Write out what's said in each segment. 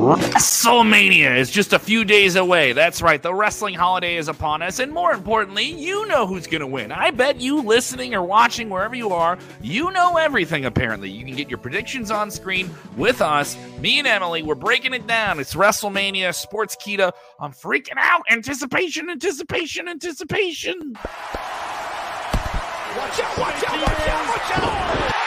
WrestleMania is just a few days away. That's right, the wrestling holiday is upon us, and more importantly, you know who's going to win. I bet you listening or watching wherever you are, you know everything apparently. You can get your predictions on screen with us, me and Emily. We're breaking it down. It's WrestleMania Sportskeeda. I'm freaking out. Anticipation, anticipation, anticipation. Watch out, watch out, watch out, watch out.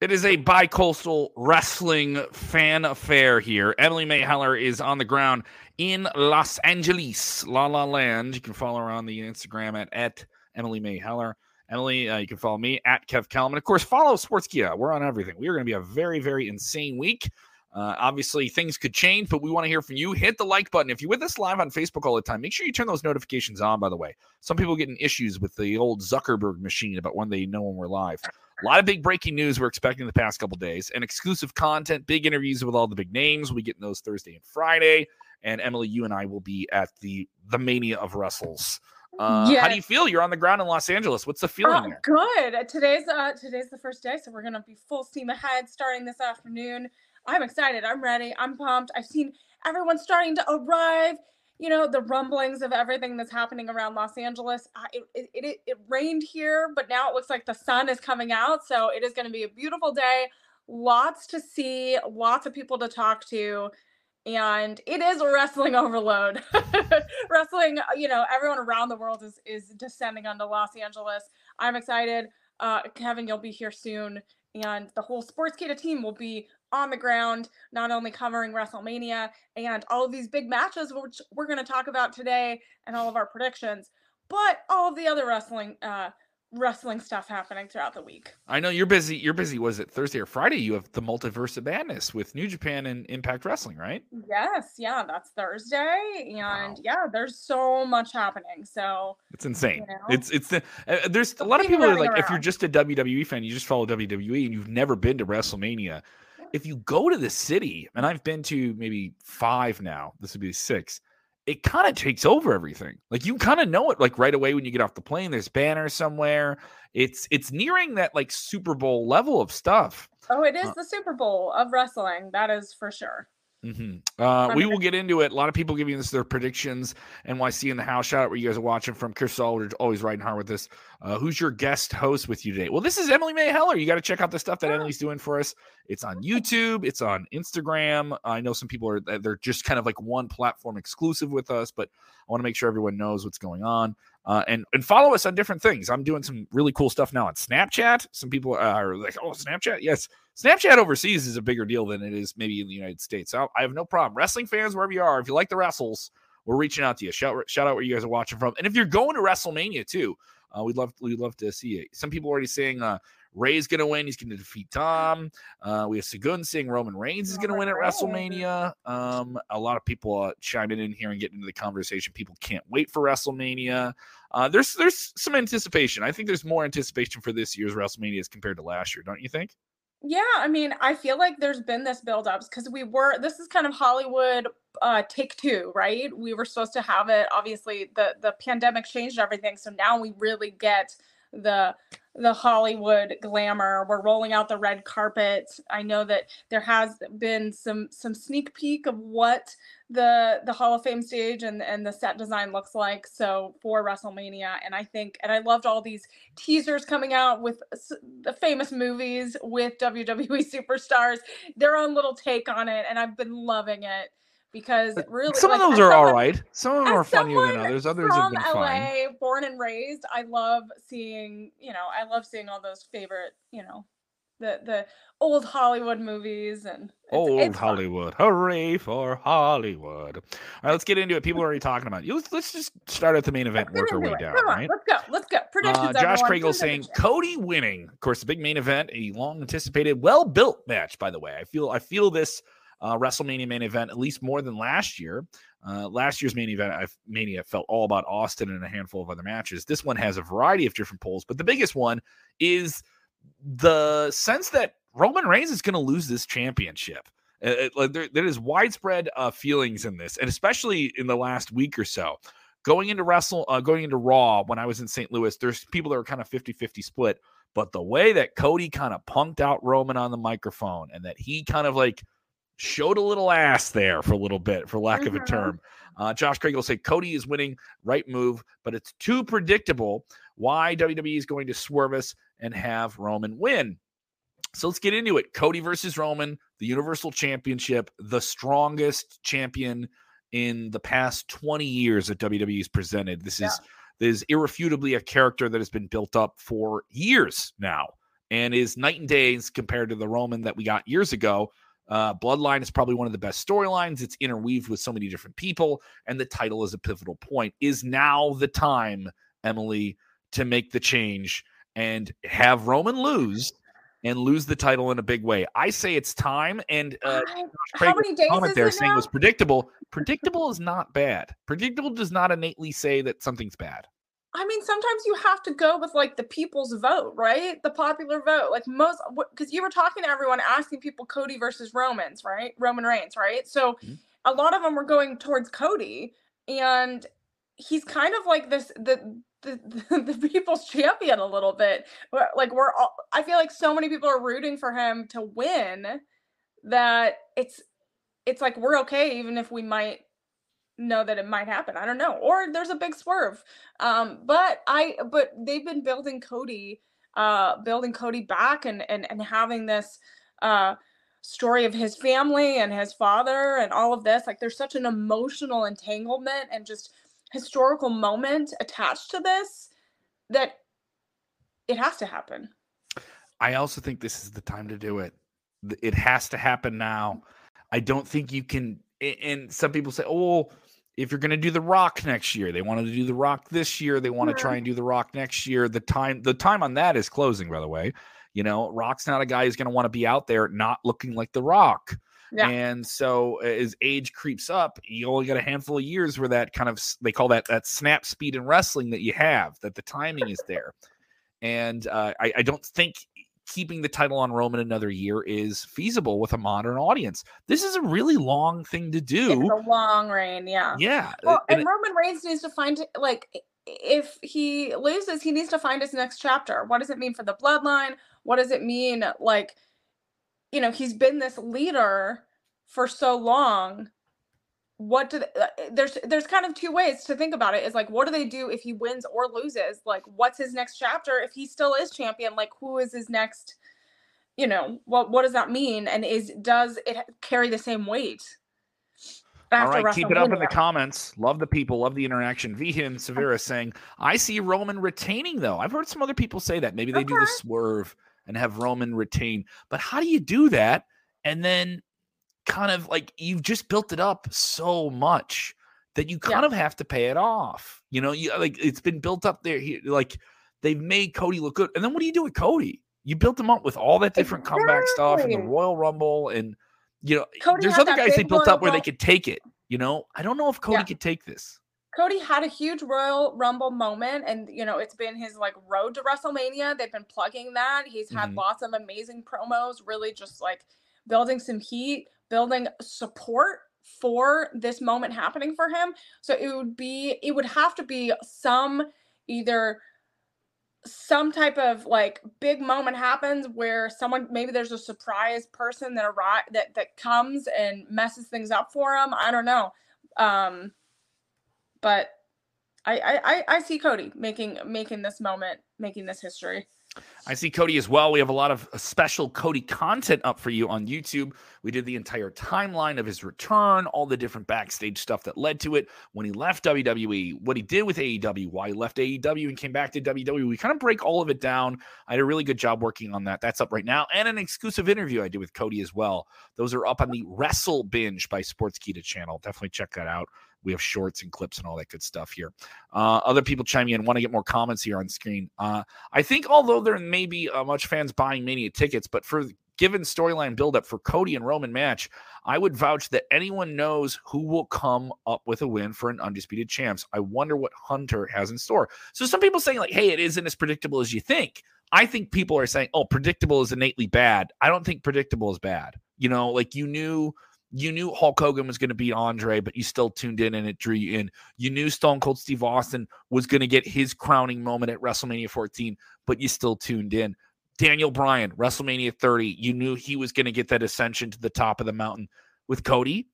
It is a bi-coastal wrestling fan affair here. Emily Mae Heller is on the ground in Los Angeles, La La Land. You can follow her on the Instagram at, at Emily Mae Heller. Emily, uh, you can follow me at Kev Kellam. Of course, follow Sportskeeda. We're on everything. We are going to be a very, very insane week. Uh, obviously, things could change, but we want to hear from you. Hit the like button. If you're with us live on Facebook all the time, make sure you turn those notifications on, by the way. Some people getting issues with the old Zuckerberg machine about when they know when we're live. A lot of big breaking news we're expecting the past couple days and exclusive content, big interviews with all the big names. We get those Thursday and Friday. And Emily, you and I will be at the the Mania of Wrestles. Uh, yes. How do you feel? You're on the ground in Los Angeles. What's the feeling uh, Good. Today's uh, today's the first day, so we're gonna be full steam ahead starting this afternoon. I'm excited. I'm ready. I'm pumped. I've seen everyone starting to arrive. You know, the rumblings of everything that's happening around Los Angeles. it, it, it, it rained here, but now it looks like the sun is coming out. So it is going to be a beautiful day. Lots to see, lots of people to talk to. And it is wrestling overload. wrestling, you know, everyone around the world is, is descending onto Los Angeles. I'm excited. Uh, Kevin, you'll be here soon and the whole Sportskeeda team will be on the ground, not only covering WrestleMania and all of these big matches, which we're going to talk about today, and all of our predictions, but all of the other wrestling uh, wrestling stuff happening throughout the week. I know you're busy. You're busy. Was it Thursday or Friday? You have the Multiverse of Madness with New Japan and Impact Wrestling, right? Yes. Yeah, that's Thursday, and wow. yeah, there's so much happening. So it's insane. You know? It's it's the, uh, there's a lot of people are like, around. if you're just a WWE fan, you just follow WWE, and you've never been to WrestleMania. If you go to the city, and I've been to maybe five now, this would be six it kind of takes over everything. Like you kind of know it like right away when you get off the plane. There's banners somewhere. It's it's nearing that like Super Bowl level of stuff. Oh, it is uh, the Super Bowl of wrestling. That is for sure. Mm-hmm. Uh, we will get into it. A lot of people giving us their predictions. NYC in the house. Shout out where you guys are watching from. Chris Aldridge always riding hard with this. Uh, who's your guest host with you today? Well, this is Emily Mae Heller. You got to check out the stuff that Emily's doing for us. It's on YouTube. It's on Instagram. I know some people are they're just kind of like one platform exclusive with us, but I want to make sure everyone knows what's going on. Uh, and and follow us on different things. I'm doing some really cool stuff now on Snapchat. Some people are like, "Oh, Snapchat, yes." Snapchat overseas is a bigger deal than it is maybe in the United States. So I have no problem. Wrestling fans, wherever you are, if you like the wrestles, we're reaching out to you. Shout shout out where you guys are watching from, and if you're going to WrestleMania too, uh, we'd love we'd love to see it. Some people already saying uh, Rey's going to win. He's going to defeat Tom. Uh, we have Sagun saying Roman Reigns is going to win at WrestleMania. Um, a lot of people uh, chiming in here and getting into the conversation. People can't wait for WrestleMania. Uh, there's there's some anticipation. I think there's more anticipation for this year's WrestleMania as compared to last year. Don't you think? Yeah, I mean, I feel like there's been this buildups because we were. This is kind of Hollywood uh, take two, right? We were supposed to have it. Obviously, the the pandemic changed everything, so now we really get the the Hollywood glamour. We're rolling out the red carpet. I know that there has been some some sneak peek of what the the Hall of Fame stage and and the set design looks like. So for WrestleMania, and I think and I loved all these teasers coming out with the famous movies with WWE superstars, their own little take on it, and I've been loving it because really some like, of those are someone, all right. Some of them are funnier than others. Others have been LA, fine. Born and raised, I love seeing. You know, I love seeing all those favorite. You know, the the old Hollywood movies and it's, old it's Hollywood. Hooray for Hollywood! All right, let's get into it. People are already talking about it. Let's, let's just start at the main event, let's work our way it. down. Come on, let's go. Let's go. Predictions. Uh, Josh Craigle saying Cody winning. Of course, the big main event, a long anticipated, well built match. By the way, I feel I feel this uh, WrestleMania main event, at least more than last year. Uh, last year's main event, I've, Mania, felt all about Austin and a handful of other matches. This one has a variety of different polls, but the biggest one is the sense that Roman Reigns is going to lose this championship. It, it, there, there is widespread uh, feelings in this, and especially in the last week or so. Going into Wrestle, uh, going into Raw when I was in St. Louis, there's people that are kind of 50 50 split But the way that Cody kind of punked out Roman on the microphone and that he kind of like showed a little ass there for a little bit, for lack mm-hmm. of a mm-hmm. term. Uh, Josh Craig will say Cody is winning, right move, but it's too predictable why WWE is going to swerve us and have Roman win. So let's get into it. Cody versus Roman, the Universal Championship, the strongest champion in the past 20 years that WWE's presented. This yeah. is this is irrefutably a character that has been built up for years now and is night and days compared to the Roman that we got years ago. Uh, Bloodline is probably one of the best storylines. It's interweaved with so many different people, and the title is a pivotal point. Is now the time, Emily, to make the change and have Roman lose and lose the title in a big way? I say it's time. And uh, how many days comment there saying now? was predictable. Predictable is not bad. Predictable does not innately say that something's bad. I mean, sometimes you have to go with like the people's vote, right? The popular vote. Like most, because you were talking to everyone, asking people Cody versus Romans, right? Roman Reigns, right? So mm-hmm. a lot of them were going towards Cody, and he's kind of like this the the, the, people's champion a little bit. Like we're all, I feel like so many people are rooting for him to win that it's it's like we're okay even if we might know that it might happen. I don't know. Or there's a big swerve. Um, but I but they've been building Cody, uh, building Cody back and and and having this uh story of his family and his father and all of this. Like there's such an emotional entanglement and just historical moment attached to this that it has to happen. I also think this is the time to do it. It has to happen now. I don't think you can and some people say, "Oh, if you're going to do the rock next year they wanted to do the rock this year they want to try and do the rock next year. The time the time on that is closing by the way. You know rock's not a guy who's going to want to be out there not looking like the rock. Yeah. and so as age creeps up you only got a handful of years where that kind of they call that that snap speed in wrestling that you have that the timing is there. And uh, I, I don't think keeping the title on Roman another year is feasible with a modern audience. This is a really long thing to do. It's a long reign, yeah. Yeah. Well, and, and Roman Reigns needs to find like if he loses, he needs to find his next chapter. What does it mean for the bloodline? What does it mean like you know, he's been this leader for so long what do they, uh, there's there's kind of two ways to think about it is like what do they do if he wins or loses like what's his next chapter if he still is champion like who is his next you know what what does that mean and is does it carry the same weight all right, keep it up in the comments. Love the people, love the interaction. Vihin Severa saying, I see Roman retaining, though. I've heard some other people say that. Maybe they okay. do the swerve and have Roman retain. But how do you do that? And then kind of like you've just built it up so much that you kind yeah. of have to pay it off. You know, you like it's been built up there. He, like they've made Cody look good. And then what do you do with Cody? You built him up with all that different exactly. comeback stuff and the Royal Rumble and you know, Cody there's other guys they built up where they could take it. You know, I don't know if Cody yeah. could take this. Cody had a huge Royal Rumble moment, and you know it's been his like road to WrestleMania. They've been plugging that. He's had mm-hmm. lots of amazing promos, really just like building some heat building support for this moment happening for him. So it would be, it would have to be some either some type of like big moment happens where someone maybe there's a surprise person that arrive that that comes and messes things up for him. I don't know. Um but I I I see Cody making making this moment, making this history. I see Cody as well. We have a lot of uh, special Cody content up for you on YouTube. We did the entire timeline of his return, all the different backstage stuff that led to it, when he left WWE, what he did with AEW, why he left AEW and came back to WWE. We kind of break all of it down. I had a really good job working on that. That's up right now. And an exclusive interview I did with Cody as well. Those are up on the Wrestle Binge by Sportskeeda channel. Definitely check that out. We have shorts and clips and all that good stuff here. Uh, other people chiming in want to get more comments here on screen. Uh, I think although there may be uh, much fans buying Mania tickets, but for given storyline buildup for Cody and Roman match, I would vouch that anyone knows who will come up with a win for an undisputed champs. I wonder what Hunter has in store. So some people saying like, "Hey, it isn't as predictable as you think." I think people are saying, "Oh, predictable is innately bad." I don't think predictable is bad. You know, like you knew you knew Hulk Hogan was going to beat Andre, but you still tuned in and it drew you in. You knew Stone Cold Steve Austin was going to get his crowning moment at WrestleMania 14, but you still tuned in. Daniel Bryan, WrestleMania 30, you knew he was going to get that ascension to the top of the mountain. With Cody,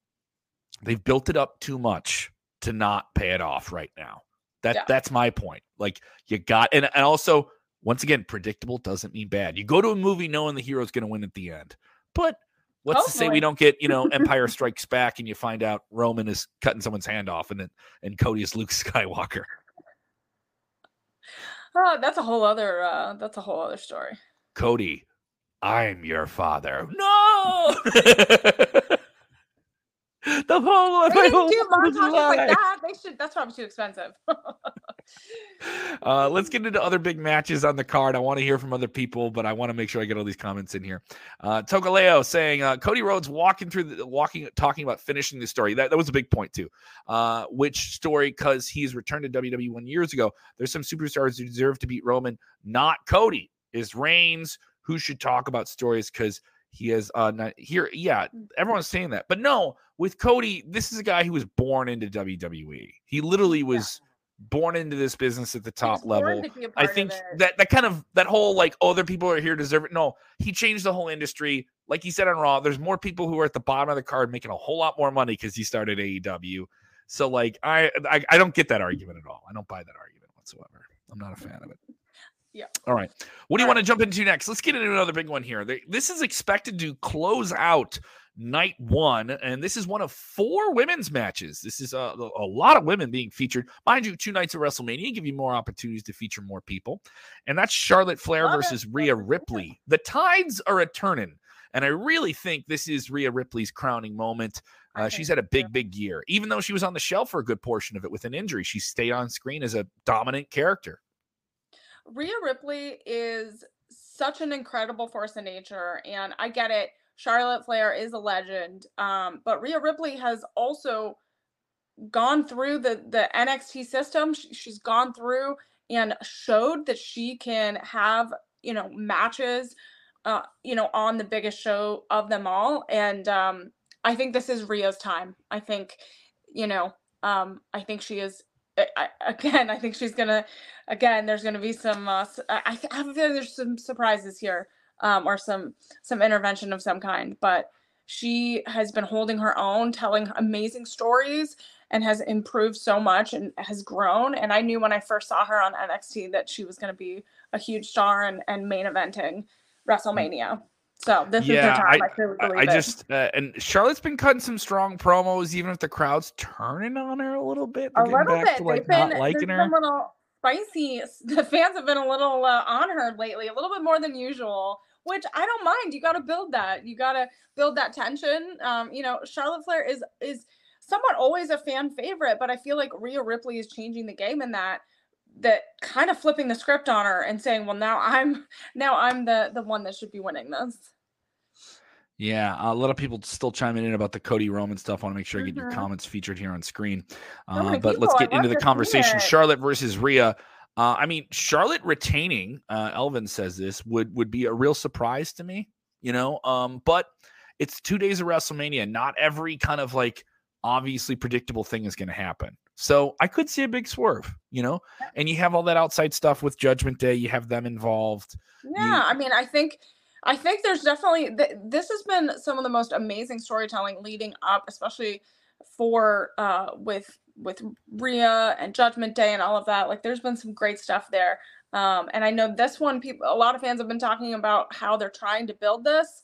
they've built it up too much to not pay it off right now. That yeah. that's my point. Like you got and, and also once again, predictable doesn't mean bad. You go to a movie knowing the hero's going to win at the end. But what's Hopefully. to say we don't get, you know, Empire Strikes Back and you find out Roman is cutting someone's hand off and then and Cody is Luke Skywalker. Oh, that's a whole other uh that's a whole other story. Cody, I'm your father. No. the whole they didn't do montages like that. They should. That's probably too expensive. Uh, let's get into other big matches on the card. I want to hear from other people, but I want to make sure I get all these comments in here. Uh, Tokaleo saying uh, Cody Rhodes walking through the walking, talking about finishing the story. That, that was a big point too. Uh, which story? Because he's returned to WWE one years ago. There's some superstars who deserve to beat Roman, not Cody. Is Reigns who should talk about stories because he has uh not, here yeah everyone's saying that but no with cody this is a guy who was born into wwe he literally was yeah. Born into this business at the top level. i think that that kind of that whole like oh, other people are here deserve it. No he changed the whole industry. Like he said on raw there's more people who are at the bottom of the card making a whole lot more money because he started aew so like I, I i don't get that argument at all. I don't buy that argument whatsoever. I'm not a fan of it. Yeah. All right. What do you want to jump into next? Let's get into another big one here. This is expected to close out night one, and this is one of four women's matches. This is a, a lot of women being featured. Mind you, two nights of WrestleMania give you more opportunities to feature more people, and that's Charlotte Flair versus Rhea Ripley. The tides are a turning, and I really think this is Rhea Ripley's crowning moment. Uh, she's had a big, big year. Even though she was on the shelf for a good portion of it with an injury, she stayed on screen as a dominant character. Rhea Ripley is such an incredible force in nature, and I get it. Charlotte Flair is a legend, um, but Rhea Ripley has also gone through the the NXT system. She, she's gone through and showed that she can have you know matches, uh, you know, on the biggest show of them all. And um, I think this is Rhea's time. I think, you know, um, I think she is I, again, I think she's gonna. Again, there's gonna be some. Uh, I, I have a feeling there's some surprises here, um, or some some intervention of some kind. But she has been holding her own, telling amazing stories, and has improved so much and has grown. And I knew when I first saw her on NXT that she was gonna be a huge star and and main eventing WrestleMania. So this yeah, is the time. I, I, I just uh, and Charlotte's been cutting some strong promos, even if the crowd's turning on her a little bit. A little bit. To, like, been, not liking her. a little spicy. The fans have been a little uh, on her lately, a little bit more than usual. Which I don't mind. You got to build that. You got to build that tension. Um, you know, Charlotte Flair is is somewhat always a fan favorite, but I feel like Rhea Ripley is changing the game in that that kind of flipping the script on her and saying, "Well, now I'm now I'm the the one that should be winning this." Yeah, a lot of people still chiming in about the Cody Roman stuff. I want to make sure I get your mm-hmm. comments featured here on screen. Uh, but let's get into the conversation. Charlotte versus Rhea. Uh, I mean, Charlotte retaining, uh, Elvin says this would would be a real surprise to me, you know. Um, but it's two days of WrestleMania. Not every kind of like obviously predictable thing is going to happen. So I could see a big swerve, you know. And you have all that outside stuff with Judgment Day. You have them involved. Yeah, you, I mean, I think I think there's definitely th- this has been some of the most amazing storytelling leading up, especially for uh with with Rhea and Judgment Day and all of that. Like there's been some great stuff there. Um, and I know this one people a lot of fans have been talking about how they're trying to build this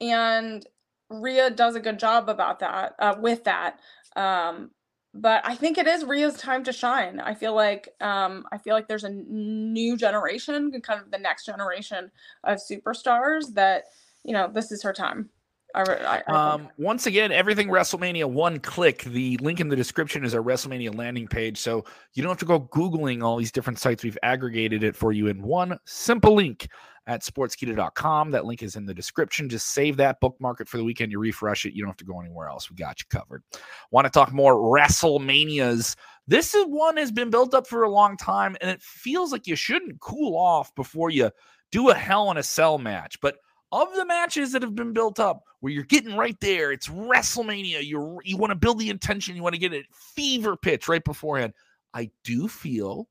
and Rhea does a good job about that uh, with that. Um, but I think it is Rhea's time to shine. I feel like um, I feel like there's a new generation, kind of the next generation of superstars that you know this is her time. I, I, um, once again, everything WrestleMania one click. The link in the description is our WrestleMania landing page, so you don't have to go googling all these different sites. We've aggregated it for you in one simple link at sportskeeda.com. That link is in the description. Just save that, bookmark it for the weekend. You refresh it. You don't have to go anywhere else. We got you covered. Want to talk more WrestleManias? This is one has been built up for a long time, and it feels like you shouldn't cool off before you do a Hell in a Cell match. But of the matches that have been built up where you're getting right there, it's WrestleMania. You you want to build the intention, you want to get it fever pitch right beforehand. I do feel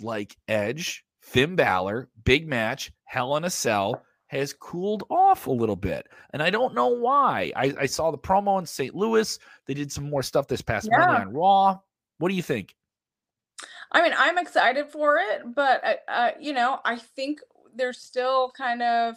like Edge, Finn Balor, big match, Hell in a Cell has cooled off a little bit. And I don't know why. I, I saw the promo in St. Louis. They did some more stuff this past yeah. Monday on Raw. What do you think? I mean, I'm excited for it, but uh, uh, you know, I think there's still kind of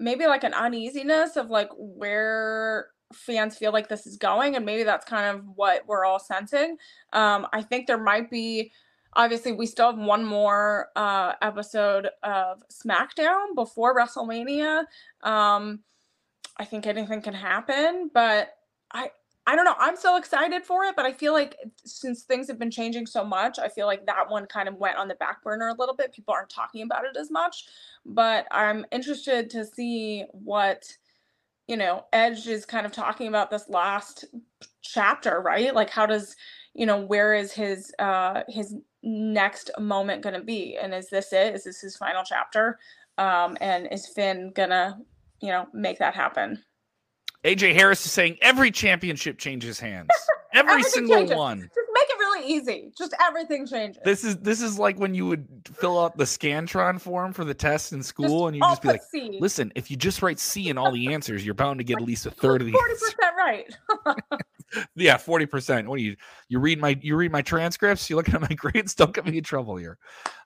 maybe like an uneasiness of like where fans feel like this is going, and maybe that's kind of what we're all sensing. Um, I think there might be obviously we still have one more uh, episode of SmackDown before WrestleMania. Um, I think anything can happen, but I I don't know. I'm so excited for it, but I feel like since things have been changing so much, I feel like that one kind of went on the back burner a little bit. People aren't talking about it as much, but I'm interested to see what you know Edge is kind of talking about this last chapter, right? Like how does you know where is his uh his next moment going to be and is this it is this his final chapter um and is finn gonna you know make that happen aj harris is saying every championship changes hands. Every single changes. one. Just make it really easy. Just everything changes. This is this is like when you would fill out the scantron form for the test in school just and you just be like C. listen if you just write c in all the answers you're bound to get at least a third of the 40% right yeah, forty percent. What do you you read my you read my transcripts? You looking at my grades? Don't get me in trouble here.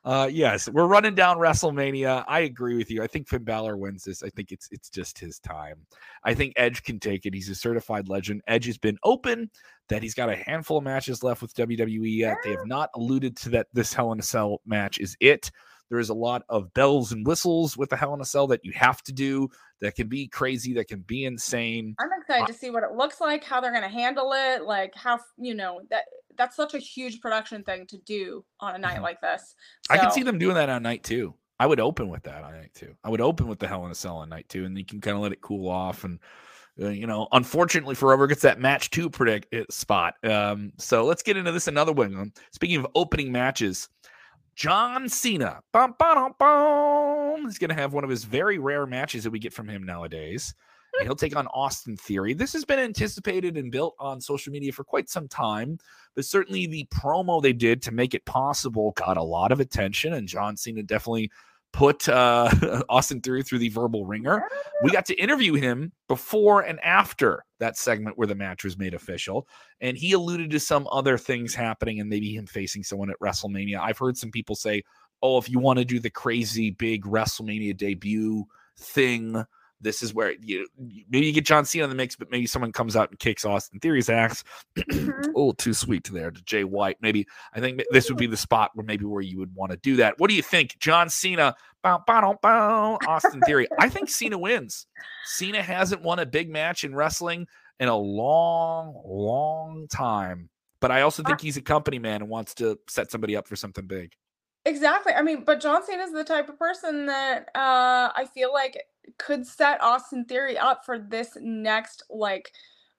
Uh, yes, we're running down WrestleMania. I agree with you. I think Finn Balor wins this. I think it's it's just his time. I think Edge can take it. He's a certified legend. Edge has been open that he's got a handful of matches left with WWE yet. They have not alluded to that. This Hell in a Cell match is it. There is a lot of bells and whistles with the Hell in a Cell that you have to do that can be crazy, that can be insane. I'm excited uh, to see what it looks like, how they're going to handle it, like how you know that that's such a huge production thing to do on a night mm-hmm. like this. So, I can see them doing that on night two. I would open with that on night two. I would open with the Hell in a Cell on night two, and you can kind of let it cool off and. Uh, you know, unfortunately, Forever gets that match two predict uh, spot. Um, so let's get into this another one. Speaking of opening matches, John Cena. Bum, bum, bum, He's going to have one of his very rare matches that we get from him nowadays. And he'll take on Austin Theory. This has been anticipated and built on social media for quite some time, but certainly the promo they did to make it possible got a lot of attention. And John Cena definitely put uh, Austin Theory through the verbal ringer. We got to interview him before and after that segment where the match was made official. And he alluded to some other things happening and maybe him facing someone at WrestleMania. I've heard some people say, oh, if you want to do the crazy big WrestleMania debut thing, this is where you maybe you get John Cena in the mix, but maybe someone comes out and kicks Austin Theory's ass. mm-hmm. Oh, too sweet there to Jay White. Maybe I think this would be the spot where maybe where you would want to do that. What do you think, John Cena? Bow, bow, bow, Austin Theory. I think Cena wins. Cena hasn't won a big match in wrestling in a long, long time. But I also think he's a company man and wants to set somebody up for something big. Exactly. I mean, but John Cena is the type of person that uh, I feel like could set Austin Theory up for this next like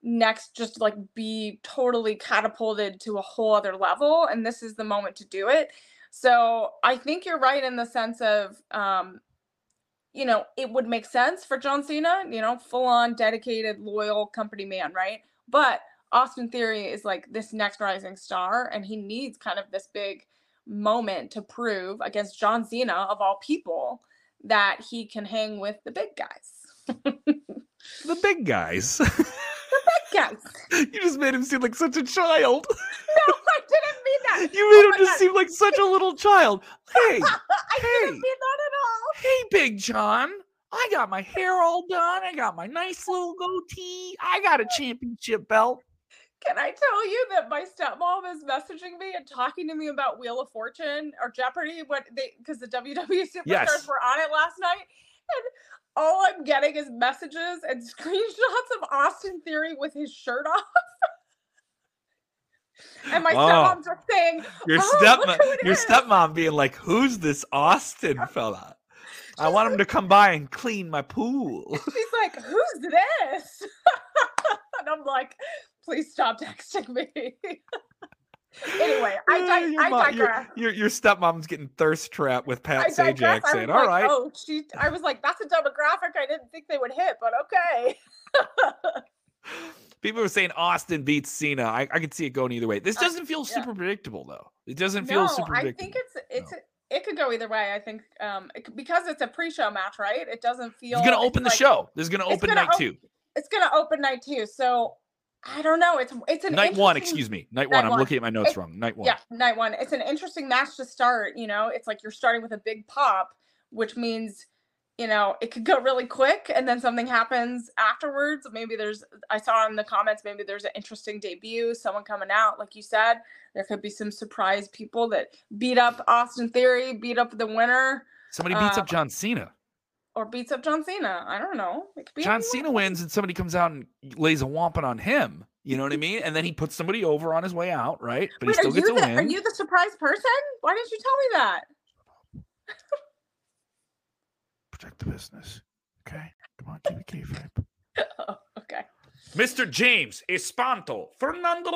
next just like be totally catapulted to a whole other level and this is the moment to do it. So, I think you're right in the sense of um you know, it would make sense for John Cena, you know, full on dedicated loyal company man, right? But Austin Theory is like this next rising star and he needs kind of this big moment to prove against John Cena of all people that he can hang with the big guys. the big guys. the big guys. You just made him seem like such a child. No, I didn't mean that. You made oh him just God. seem like such a little child. Hey, I hey, didn't mean that at all. Hey, Big John. I got my hair all done. I got my nice little goatee. I got a championship belt. Can I tell you that my stepmom is messaging me and talking to me about Wheel of Fortune or Jeopardy? What they because the WWE superstars yes. were on it last night, and all I'm getting is messages and screenshots of Austin Theory with his shirt off. and my oh. stepmom's saying, "Your oh, stepmom, your is. stepmom being like, who's this Austin fella?" I want him to come by and clean my pool. She's like, "Who's this?" and I'm like, please stop texting me. anyway, I, di- your, I mom- your- digress. your, your stepmom's getting thirst trapped with Pat. Sajak saying, was "All like, right, Oh, she. I was like, that's a demographic I didn't think they would hit, but okay. People were saying Austin beats Cena. I, I could see it going either way. This Uh, doesn't feel yeah. super predictable, though. It doesn't feel no, super I think it's it's it could go either way. I think um it, because it's a pre-show match, right? It doesn't feel. It's gonna it's open the like- show. This is gonna open gonna night op- two. It's gonna open night two. So I don't know. It's it's an Night one, excuse me. Night Night one. I'm looking at my notes It- wrong. Night one. Yeah, night one. It's an interesting match to start. You know, it's like you're starting with a big pop, which means, you know, it could go really quick and then something happens afterwards. Maybe there's, I saw in the comments, maybe there's an interesting debut, someone coming out. Like you said, there could be some surprise people that beat up Austin Theory, beat up the winner, Somebody beats Um, up John Cena. Or beats up John Cena. I don't know. It could be John anyone. Cena wins, and somebody comes out and lays a wampin on him. You know what I mean? And then he puts somebody over on his way out, right? But Wait, he are still gets you, a the, win. are you the surprise person? Why didn't you tell me that? Protect the business. Okay. Come on, keep it kayfabe. Oh, okay. Mr. James Espanto Fernando.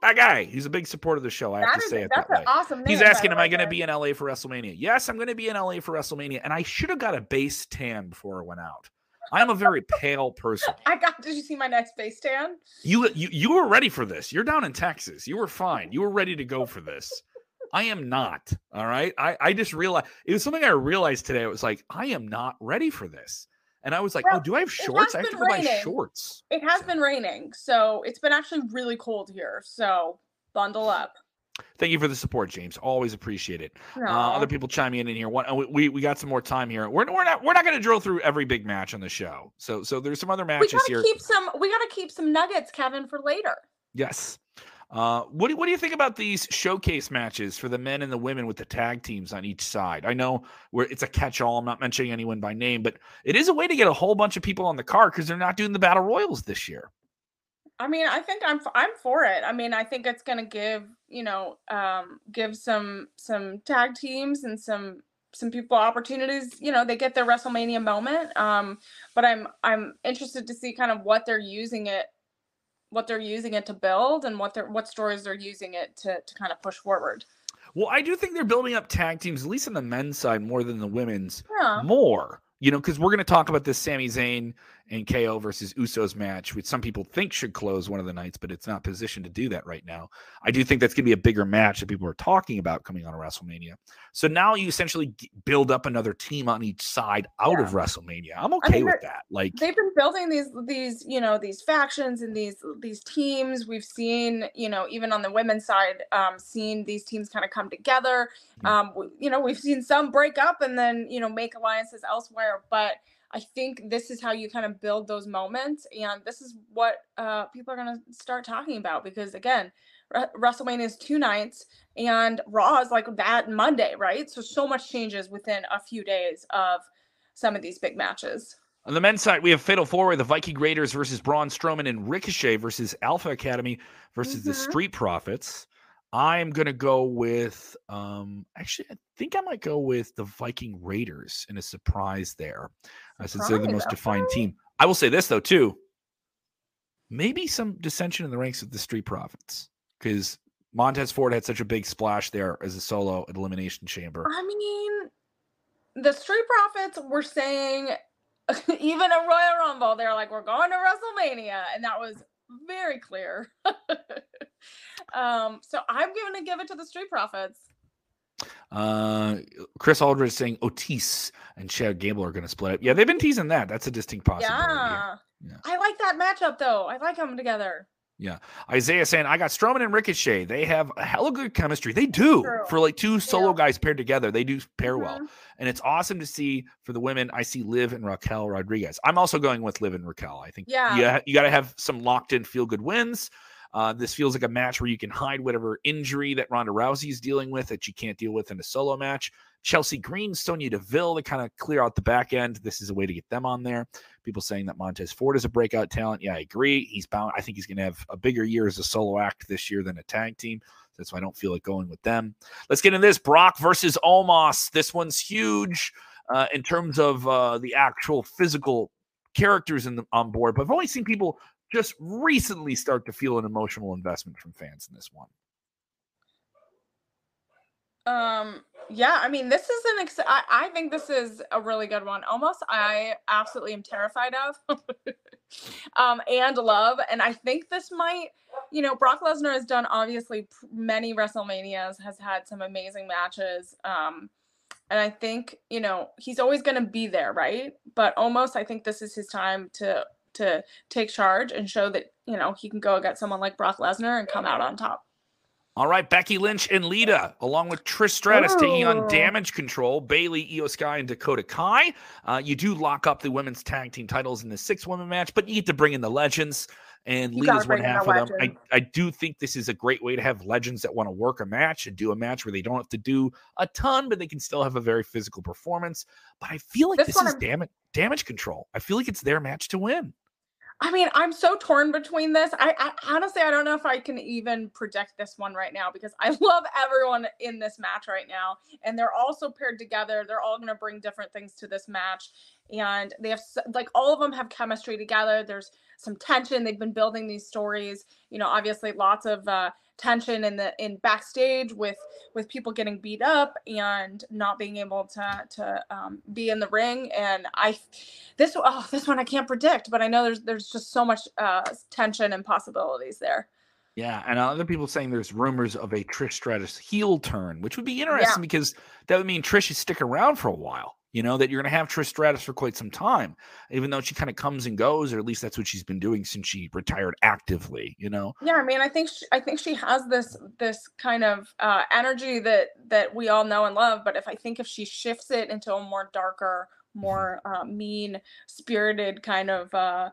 That guy. He's a big supporter of the show. I have That to is, say it that's that way. awesome name. He's asking, Am I going to be in LA for WrestleMania? Yes, I'm going to be in LA for WrestleMania. And I should have got a base tan before I went out. I am a very pale person. I got. Did you see my next face tan? You, you you were ready for this. You're down in Texas. You were fine. You were ready to go for this. I am not. All right. I, I just realized it was something I realized today. It was like, I am not ready for this. And I was like, Well, oh, do I have shorts? I have to go buy shorts. It has So- been raining, so it's been actually really cold here. So bundle up. Thank you for the support, James. Always appreciate it. Uh, other people chiming in in here. One, we- we got some more time here. We're, we're not we're not going to drill through every big match on the show. So so there's some other matches we gotta here. keep some. We gotta keep some nuggets, Kevin, for later. Yes. Uh, what do what do you think about these showcase matches for the men and the women with the tag teams on each side? I know where it's a catch-all. I'm not mentioning anyone by name, but it is a way to get a whole bunch of people on the card because they're not doing the battle royals this year. I mean, I think I'm I'm for it. I mean, I think it's gonna give you know um, give some some tag teams and some some people opportunities. You know, they get their WrestleMania moment. Um, but I'm I'm interested to see kind of what they're using it what they're using it to build and what they're what stories they're using it to to kind of push forward. Well, I do think they're building up tag teams, at least on the men's side, more than the women's. Yeah. more, you know, because we're going to talk about this Sami Zayn and KO versus Usos match, which some people think should close one of the nights, but it's not positioned to do that right now. I do think that's going to be a bigger match that people are talking about coming on WrestleMania. So now you essentially build up another team on each side out of WrestleMania. I'm okay mean, with that. Like, they've been building these these you know these factions and these these teams we've seen you know even on the women's side um seen these teams kind of come together Yeah. um you know we've seen some break up and then you know make alliances elsewhere but i think this is how you kind of build those moments and this is what uh people are going to start talking about because again Re- WrestleMania is two nights and Raw is like that Monday, right? So so much changes within a few days of some of these big matches. On the men's side, we have Fatal Four Way, the Viking Raiders versus Braun Strowman and Ricochet versus Alpha Academy versus the Mhm. Street Profits. I'm gonna go with um actually I think I might go with the Viking Raiders in a surprise there. Uh, since they're the most defined team. I will say this though, too. Maybe some dissension in the ranks of the Street Profits. Because Montez Ford had such a big splash there as a solo at Elimination Chamber. I mean, the Street Profits were saying, even a Royal Rumble, they're like, we're going to WrestleMania. And that was very clear. um, so I'm going to give it to the Street Profits. Uh, Chris Aldridge saying Otis and Chad Gable are going to split up. Yeah, they've been teasing that. That's a distinct possibility. Yeah. Yeah. I like that matchup, though. I like them together. Yeah. Isaiah saying, I got Strowman and Ricochet. They have a hell hella good chemistry. They do. True. For like two solo Yeah. guys paired together, they do pair well. Mhm. And it's awesome to see for the women. I see Liv and Raquel Rodriguez. I'm also going with Liv and Raquel. I think Yeah. you, you got to have some locked in feel good wins. Uh, this feels like a match where you can hide whatever injury that Ronda Rousey is dealing with that you can't deal with in a solo match. Chelsea Green, Sonya Deville to kind of clear out the back end. This is a way to get them on there. People saying that Montez Ford is a breakout talent. Yeah, I agree. He's bound. I think he's going to have a bigger year as a solo act this year than a tag team. That's why I don't feel like going with them. Let's get into this Brock versus Omos. This one's huge uh, in terms of uh, the actual physical characters in the, on board, but I've only seen people just recently start to feel an emotional investment from fans in this one. Um, yeah, I mean, this is an. Ex- I, I think this is a really good one. Omos, I absolutely am terrified of, um, and love. And I think this might, you know, Brock Lesnar has done obviously many WrestleManias, has had some amazing matches. Um, and I think you know he's always going to be there, right? But Omos, I think this is his time to to take charge and show that you know he can go against someone like Brock Lesnar and come out on top. All right, Becky Lynch and Lita, along with Trish Stratus taking on Damage Control, Bayley, Iyo Sky, and Dakota Kai. Uh, you do lock up the women's tag team titles in the six woman match, but you get to bring in the legends, and you Lita's one half of them. I, I do think this is a great way to have legends that want to work a match and do a match where they don't have to do a ton, but they can still have a very physical performance. But I feel like this, this is damage damage control. I feel like it's their match to win. I mean, I'm so torn between this. I, I, honestly, I don't know if I can even predict this one right now because I love everyone in this match right now, and they're all so paired together. They're all going to bring different things to this match, and they have like all of them have chemistry together. There's some tension. They've been building these stories. You know, obviously, lots of uh, tension in the in backstage with with people getting beat up and not being able to to um, be in the ring and i this oh this one i can't predict but i know there's there's just so much uh, tension and possibilities there yeah, and other people saying there's rumors of a Trish Stratus heel turn, which would be interesting yeah. because that would mean Trish should stick around for a while. You know, that you're going to have Trish Stratus for quite some time, even though she kind of comes and goes, or at least that's what she's been doing since she retired actively. You know. Yeah, I mean, I think she, I think she has this this kind of uh, energy that that we all know and love. But if I think if she shifts it into a more darker, mm-hmm. more uh, mean spirited kind of uh,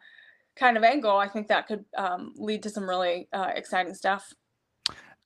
kind of angle, I think that could um, lead to some really uh, exciting stuff.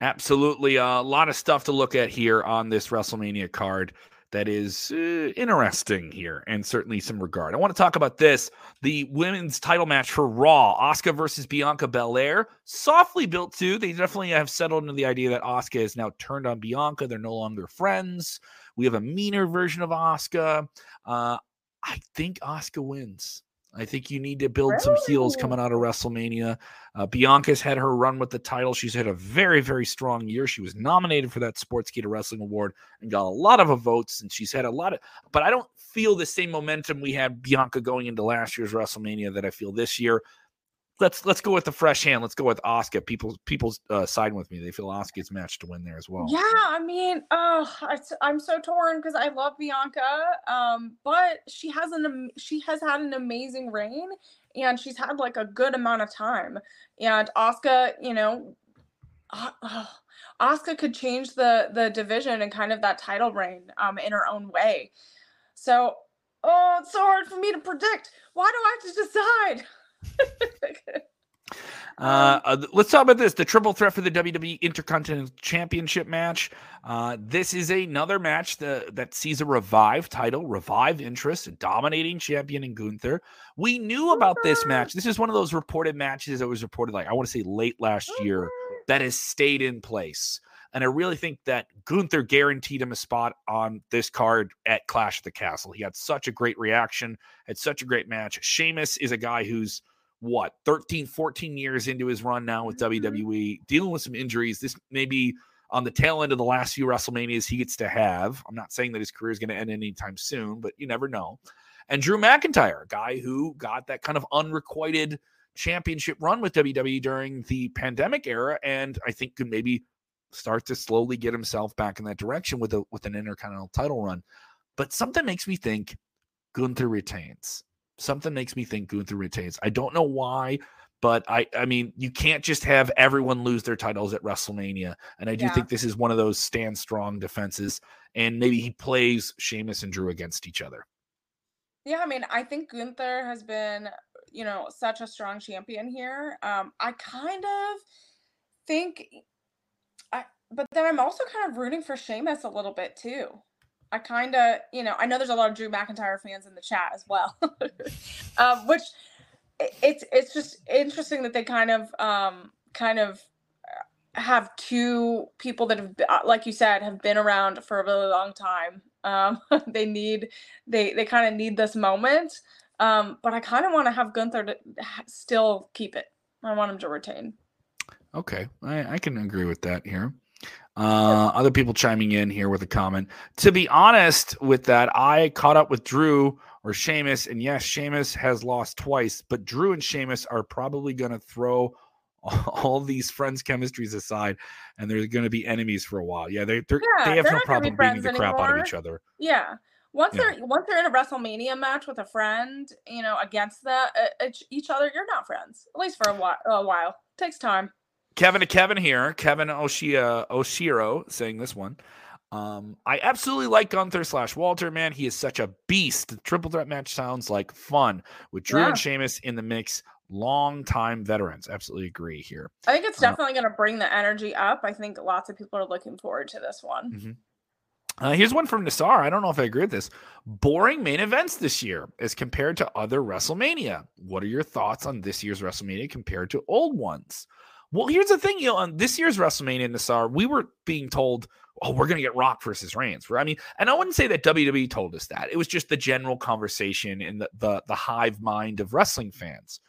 Absolutely, a lot of stuff to look at here on this WrestleMania card that is uh, interesting here and certainly some regard. I want to talk about this the women's title match for Raw Asuka versus Bianca Belair. Softly built too. They definitely have settled into the idea that Asuka is now turned on Bianca. They're no longer friends. We have a meaner version of Asuka. Uh, I think Asuka wins. I think you need to build really? some heels coming out of WrestleMania. Uh, Bianca's had her run with the title. She's had a very, very strong year. She was nominated for that Sportskeeda Wrestling Award and got a lot of votes. And she's had a lot of, but I don't feel the same momentum we had Bianca going into last year's WrestleMania that I feel this year let's let's go with the fresh hand. Let's go with Asuka. People people's uh, siding with me. They feel Asuka's match to win there as well. Yeah, I mean, oh, I'm so torn because I love Bianca, um, but she has an she has had an amazing reign, and she's had like a good amount of time. And Asuka, you know, uh, oh, Asuka could change the the division and kind of that title reign um, in her own way. So, oh, it's so hard for me to predict. Why do I have to decide? Uh, uh, let's talk about this the triple threat for the WWE Intercontinental Championship match. Uh, this is another match that, that sees a revive title, revive interest, and dominating champion in Gunther. We knew about this match. This is one of those reported matches that was reported, like, I want to say late last year, that has stayed in place. And I really think that Gunther guaranteed him a spot on this card at Clash of the Castle. He had such a great reaction, had such a great match. Sheamus is a guy who's what 13, 14 years into his run now with mm-hmm. WWE, dealing with some injuries. This may be on the tail end of the last few WrestleManias he gets to have. I'm not saying that his career is going to end anytime soon, but you never know. And Drew McIntyre, a guy who got that kind of unrequited championship run with WWE during the pandemic era, and I think could maybe start to slowly get himself back in that direction with a with an intercontinental title run. But something makes me think Gunther retains. Something makes me think Gunther retains. I don't know why, but I I mean you can't just have everyone lose their titles at WrestleMania. And I do yeah. think this is one of those stand strong defenses. And maybe he plays Sheamus and Drew against each other. Yeah, I mean, I think Gunther has been, you know, such a strong champion here. Um, I kind of think I but then I'm also kind of rooting for Sheamus a little bit too. I kind of, you know, I know there's a lot of Drew McIntyre fans in the chat as well, um, which it's it's just interesting that they kind of um, kind of uh, have two people that have, uh, like you said, have been around for a really long time. Um, they need they they kind of need this moment, um, but I kind of want to have Gunther to still keep it. I want him to retain. Okay, I, I can agree with that here. Uh, other people chiming in here with a comment. To be honest with that, I caught up with Drew or Sheamus, and yes, Sheamus has lost twice, but Drew and Sheamus are probably going to throw all these friends chemistries aside, and they're going to be enemies for a while. Yeah, they yeah, they have no problem beating the crap out of each other. Yeah. Once yeah. they're once they're in a WrestleMania match with a friend, you know, against the uh, each other, you're not friends. At least for a while. A while. takes time. Kevin to Kevin here. Kevin Oshia Oshiro saying this one. Um, I absolutely like Gunther slash Walter, man. He is such a beast. The triple threat match sounds like fun with Drew yeah. and Sheamus in the mix. Long time veterans. Absolutely agree here. I think it's uh definitely uh, going to bring the energy up. I think lots of people are looking forward to this one. Mm-hmm. Uh, here's one from Nassar. I don't know if I agree with this. Boring main events this year as compared to other WrestleMania. What are your thoughts on this year's WrestleMania compared to old ones? Well, here's the thing, you know, on this year's WrestleMania, Nassar, we were being told, oh, we're going to get Rock versus Reigns. I mean, and I wouldn't say that WWE told us that. It was just the general conversation in the, the, the hive mind of wrestling fans.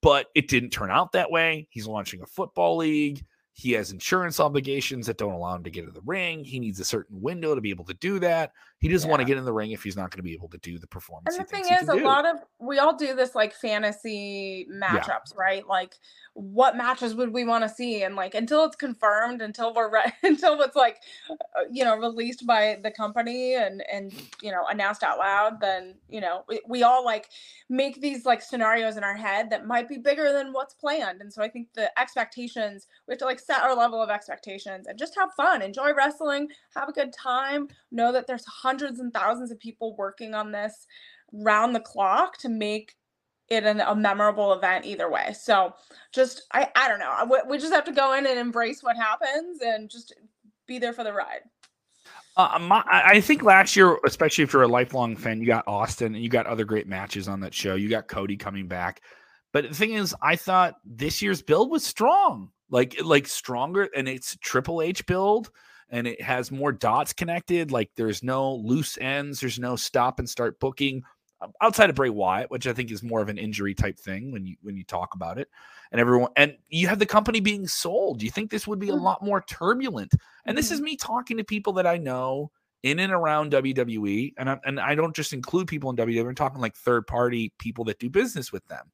But it didn't turn out that way. He's launching a football league. He has insurance obligations that don't allow him to get in the ring. He needs a certain window to be able to do that. He doesn't yeah. want to get in the ring if he's not going to be able to do the performance. And the thing is, a do. lot of we all do this like fantasy matchups, yeah. right? Like, what matches would we want to see? And like, until it's confirmed, until we're re- until it's like, uh, you know, released by the company and and you know announced out loud, then you know we, we all like make these like scenarios in our head that might be bigger than what's planned. And so I think the expectations we have to like set our level of expectations and just have fun, enjoy wrestling, have a good time, know that there's hundreds and thousands of people working on this round the clock to make it an, a memorable event either way. So just I I don't know. We, just have to go in and embrace what happens and just be there for the ride. Uh, my, I think last year, especially if you're a lifelong fan, you got Austin and you got other great matches on that show. You got Cody coming back, but the thing is, I thought this year's build was strong, like like stronger, and it's Triple H build and it has more dots connected. Like there's no loose ends, there's no stop and start booking um, outside of Bray Wyatt, which I think is more of an injury type thing when you when you talk about it. And everyone and you have the company being sold. You think this would be a mm. lot more turbulent? And this is mm-hmm. me talking to people that I know in and around WWE, and I, and I don't just include people in WWE. I'm talking like third party people that do business with them.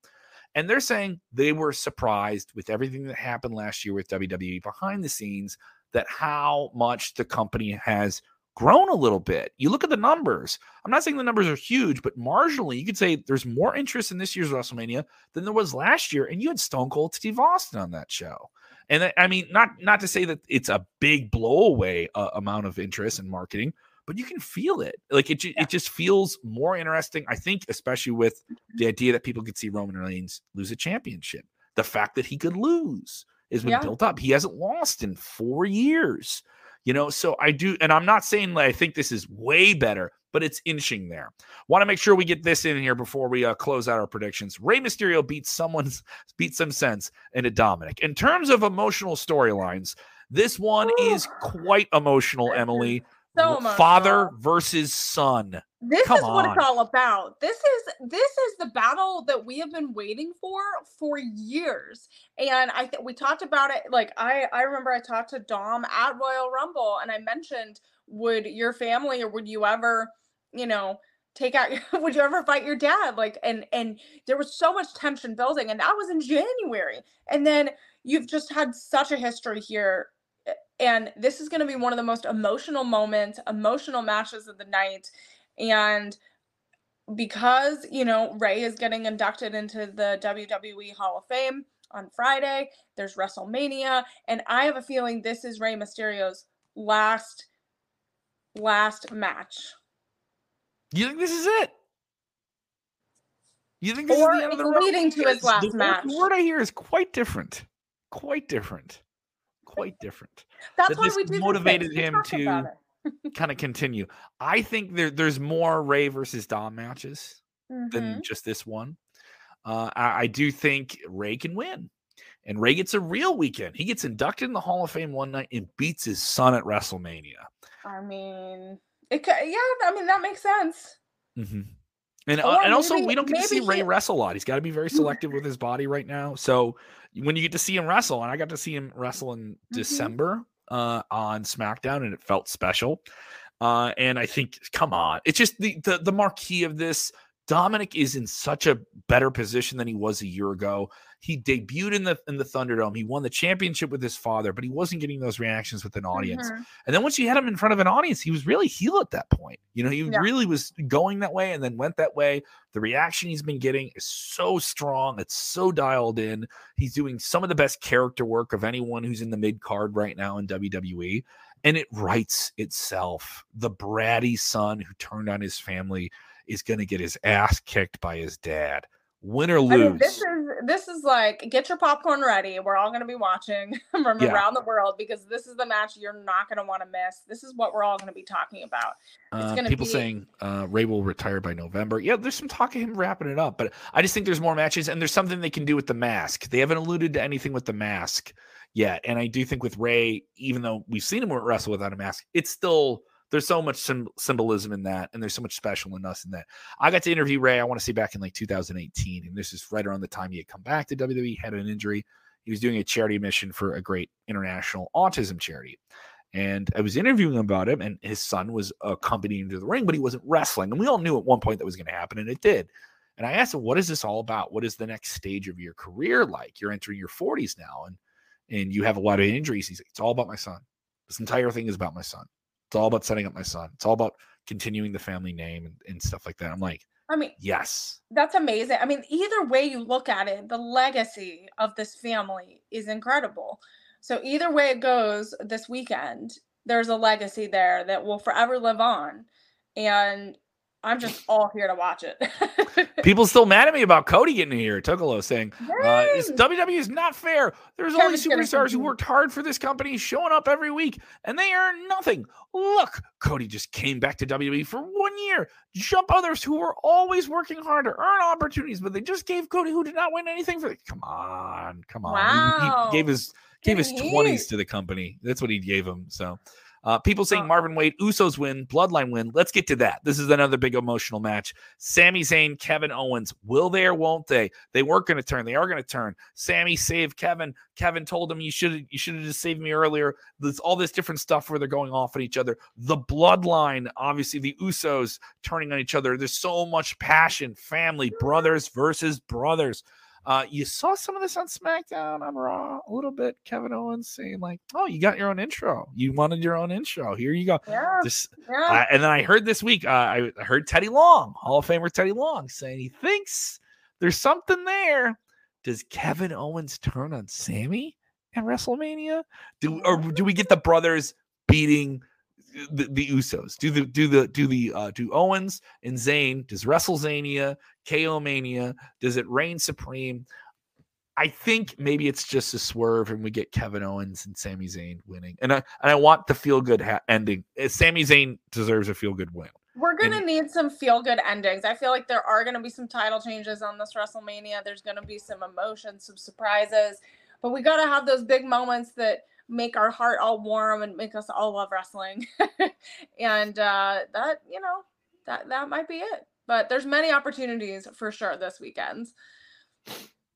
And they're saying they were surprised with everything that happened last year with WWE behind the scenes that how much the company has grown a little bit. You look at the numbers. I'm not saying the numbers are huge, but marginally, you could say there's more interest in this year's WrestleMania than there was last year. And you had Stone Cold Steve Austin on that show. And I mean, not not to say that it's a big blowaway uh, amount of interest in marketing, but you can feel it. Like it, yeah. it just feels more interesting. I think, especially with the idea that people could see Roman Reigns lose a championship, the fact that he could lose has been yeah. built up. He hasn't lost in four years. You know, so I do, and I'm not saying that I think this is way better, but it's inching there. Want to make sure we get this in here before we uh, close out our predictions. Rey Mysterio beats someone's beats some sense into Dominic. In terms of emotional storylines, this one is quite emotional, Emily. So father versus son. This Come is on. what it's all about. This is this is the battle that we have been waiting for for years. And I think we talked about it like I I remember I talked to Dom at Royal Rumble and I mentioned would your family or would you ever, you know, take out would you ever fight your dad like and and there was so much tension building and that was in January. And then you've just had such a history here and this is going to be one of the most emotional moments, emotional matches of the night. And because, you know, Rey is getting inducted into the WWE Hall of Fame on Friday, there's WrestleMania. And I have a feeling this is Rey Mysterio's last, last match. You think this is it? You think this or is the end of the leading to his last the match? The word I hear is quite different. Quite different quite different. That's that why we motivated him to kind of continue. I think there, there's more Rey versus Dom matches mm-hmm. than just this one. Uh, I, I, do think Rey can win, and Rey gets a real weekend. He gets inducted in the Hall of Fame one night and beats his son at WrestleMania. I mean, it yeah, I mean that makes sense. Mm-hmm. And uh, and also we don't get to see Rey he... wrestle a lot. He's got to be very selective with his body right now. So when you get to see him wrestle, and I got to see him wrestle in mm-hmm. December uh, on SmackDown, and it felt special. Uh, and I think, come on, it's just the, the the marquee of this. Dominic is in such a better position than he was a year ago. He debuted in the in the Thunderdome. He won the championship with his father, but he wasn't getting those reactions with an audience. Mm-hmm. And then once you had him in front of an audience, he was really heel at that point. You know, he yeah. really was going that way and then went that way. The reaction he's been getting is so strong. It's so dialed in. He's doing some of the best character work of anyone who's in the mid card right now in WWE. And it writes itself. The bratty son who turned on his family is going to get his ass kicked by his dad. Win or lose. I mean, this is this is like get your popcorn ready. We're all going to be watching from yeah. around the world because this is the match you're not going to want to miss. This is what we're all going to be talking about. Uh, people be... saying uh, Rey will retire by November. Yeah, there's some talk of him wrapping it up, but I just think there's more matches and there's something they can do with the mask. They haven't alluded to anything with the mask yet, and I do think with Rey, even though we've seen him wrestle without a mask, it's still there's so much symbolism in that, and there's so much special in us in that. I got to interview Rey. I want to say back in like 2018, and this is right around the time he had come back to WWE, had an injury. He was doing a charity mission for a great international autism charity. And I was interviewing about him, and his son was accompanying him to the ring, but he wasn't wrestling. And we all knew at one point that was going to happen, and it did. And I asked him, "What is this all about? What is the next stage of your career like? You're entering your 40s now, and and you have a lot of injuries." He's like, "It's all about my son. This entire thing is about my son." It's all about setting up my son. It's all about continuing the family name and, and stuff like that. I'm like, I mean, yes, that's amazing. I mean, either way you look at it, the legacy of this family is incredible. So either way it goes this weekend, there's a legacy there that will forever live on. And I'm just all here to watch it. People still mad at me about Cody getting here. Tokolo saying uh, WWE is not fair. There's all these superstars who worked hard for this company showing up every week, and they earn nothing. Look, Cody just came back to WWE for one year. Jump others who were always working hard to earn opportunities, but they just gave Cody, who did not win anything for. The come on, come on. Wow. He, he gave his gave his twenties to the company. That's what he gave him. So. Uh, people saying Marvin Wade, Usos win, Bloodline win. Let's get to that. This is another big emotional match. Sami Zayn, Kevin Owens. Will they or won't they? They weren't going to turn. They are going to turn. Sami saved Kevin. Kevin told him you should you should have just saved me earlier. There's all this different stuff where they're going off at each other. The Bloodline, obviously, the Usos turning on each other. There's so much passion, family, brothers versus brothers. Uh, you saw some of this on SmackDown on Raw a little bit. Kevin Owens saying like, "Oh, you got your own intro. You wanted your own intro. Here you go." Yeah. This, yeah. Uh, and then I heard this week, uh, I heard Teddy Long, Hall of Famer Teddy Long, saying he thinks there's something there. Does Kevin Owens turn on Sami at WrestleMania? Do or do we get the brothers beating? The, the Usos? Do the do the do the uh do Owens and Zayn? Does WrestleZania, KO Mania? Does it reign supreme? I think maybe it's just a swerve, and we get Kevin Owens and Sami Zayn winning. And I and I want the feel good ha- ending. Uh, Sami Zayn deserves a feel good win. We're gonna and, need some feel good endings. I feel like there are gonna be some title changes on this WrestleMania. There's gonna be some emotions, some surprises, but we gotta have those big moments that make our heart all warm and make us all love wrestling. and uh, that, you know, that that might be it. But there's many opportunities for sure this weekend.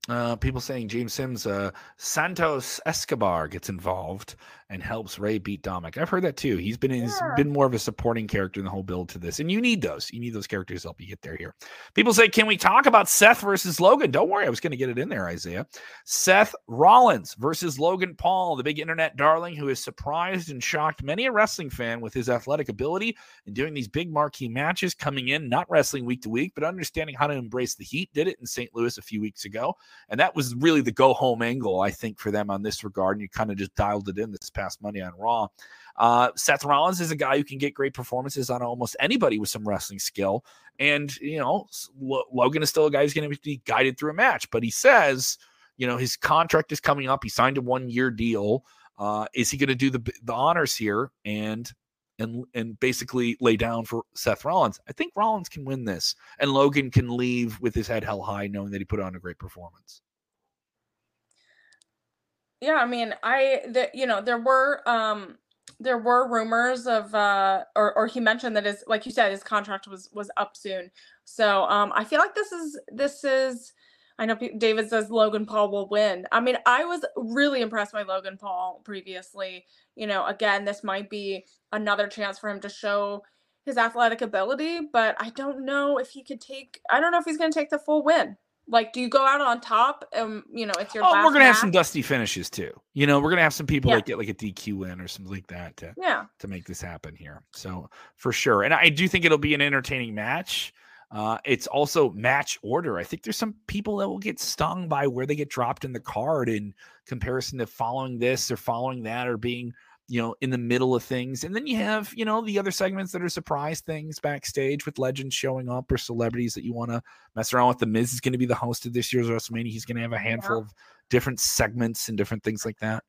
Uh, people saying James Sims, uh, Santos Escobar gets involved and helps Rey beat Dominic. I've heard that too. He's been yeah. he's been more of a supporting character in the whole build to this, and you need those. You need those characters to help you get there. Here, people say, can we talk about Seth versus Logan? Don't worry, I was going to get it in there, Isaiah. Seth Rollins versus Logan Paul, the big internet darling who has surprised and shocked many a wrestling fan with his athletic ability and doing these big marquee matches, coming in not wrestling week to week, but understanding how to embrace the heat. Did it in St. Louis a few weeks ago, and that was really the go home angle I think for them on this regard. And you kind of just dialed it in this past Monday on Raw. Uh, Seth Rollins is a guy who can get great performances on almost anybody with some wrestling skill. And, you know, Logan is still a guy who's going to be guided through a match. But he says, you know, his contract is coming up. He signed a one year deal. Uh, is he going to do the, the honors here and and and basically lay down for Seth Rollins? I think Rollins can win this, and Logan can leave with his head held high, knowing that he put on a great performance. Yeah, I mean, I the you know there were um there were rumors of uh or or he mentioned that his like you said his contract was was up soon. So um I feel like this is this is I know David says Logan Paul will win. I mean, I was really impressed by Logan Paul previously. You know, again, this might be another chance for him to show his athletic ability, but I don't know if he could take. I don't know if he's going to take the full win. Like, do you go out on top? And you know, it's your. Oh, we're gonna match? have some dusty finishes too. You know, we're gonna have some people Yeah. that get like a DQ win or something like that to Yeah, to make this happen here. So for sure, and I do think it'll be an entertaining match. Uh, it's also match order. I think there's some people that will get stung by where they get dropped in the card in comparison to following this or following that or being you know in the middle of things and then you have you know the other segments that are surprise things backstage with legends showing up or celebrities that you want to mess around with. The miz is going to be the host of this year's wrestlemania. He's going to have a handful of different segments and different things like that.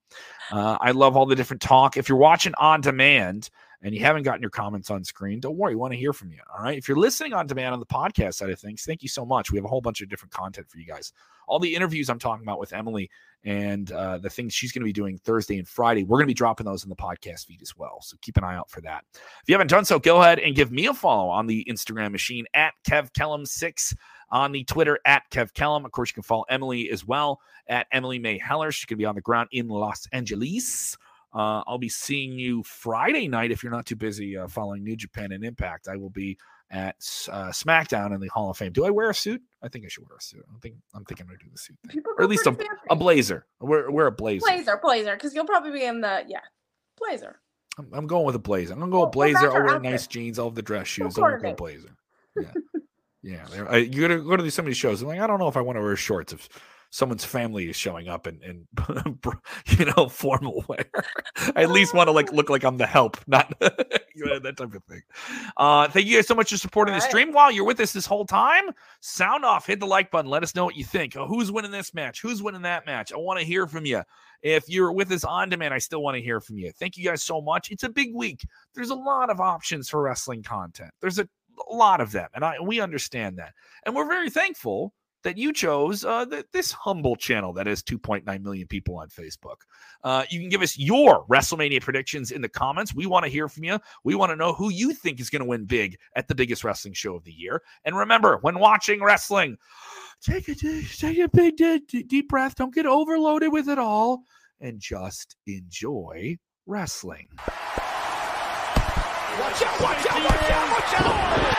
Uh, i love all the different talk. If you're watching on demand and you haven't gotten your comments on screen, don't worry. We want to hear from you. All right. If you're listening on demand on the podcast side of things, thank you so much. We have a whole bunch of different content for you guys. All the interviews I'm talking about with Emily and uh, the things she's going to be doing Thursday and Friday, we're going to be dropping those in the podcast feed as well. So keep an eye out for that. If you haven't done so, go ahead and give me a follow on the Instagram machine at Kev Kellam6 on the Twitter at Kev Kellam. Of course, you can follow Emily as well at Emily Mae Heller. She's going to be on the ground in Los Angeles. Uh, I'll be seeing you Friday night if you're not too busy uh, following New Japan and Impact. I will be at uh, SmackDown in the Hall of Fame. Do I wear a suit? I think I should wear a suit. I think I'm thinking I'm gonna do the suit thing, or at least a, a blazer. Wear wear a blazer. blazer, blazer, because you'll probably be in the yeah, blazer. I'm, I'm going with a blazer. I'm gonna go Well, blazer. I'll wear outfit. nice jeans. I'll have the dress shoes. I'll go blazer. Yeah, yeah. I, you gotta go to these, some of these shows. I'm like, I don't know if I want to wear shorts if someone's family is showing up in, in you know formal wear. I at least want to like look like I'm the help, not you know, that type of thing. Uh, thank you guys so much for supporting the right. stream. While you're with us this whole time, sound off, hit the like button. Let us know what you think. Oh, who's winning this match? Who's winning that match? I want to hear from you. If you're with us on demand, I still want to hear from you. Thank you guys so much. It's a big week. There's a lot of options for wrestling content. There's a lot of them, and I we understand that, and we're very thankful that you chose uh, th- this humble channel that has 2.9 million people on Facebook. Uh, you can give us your WrestleMania predictions in the comments. We want to hear from you. We want to know who you think is going to win big at the biggest wrestling show of the year. And remember, when watching wrestling, take a take a big deep, deep breath. Don't get overloaded with it all, and just enjoy wrestling. Watch out, Watch out, watch out, watch out!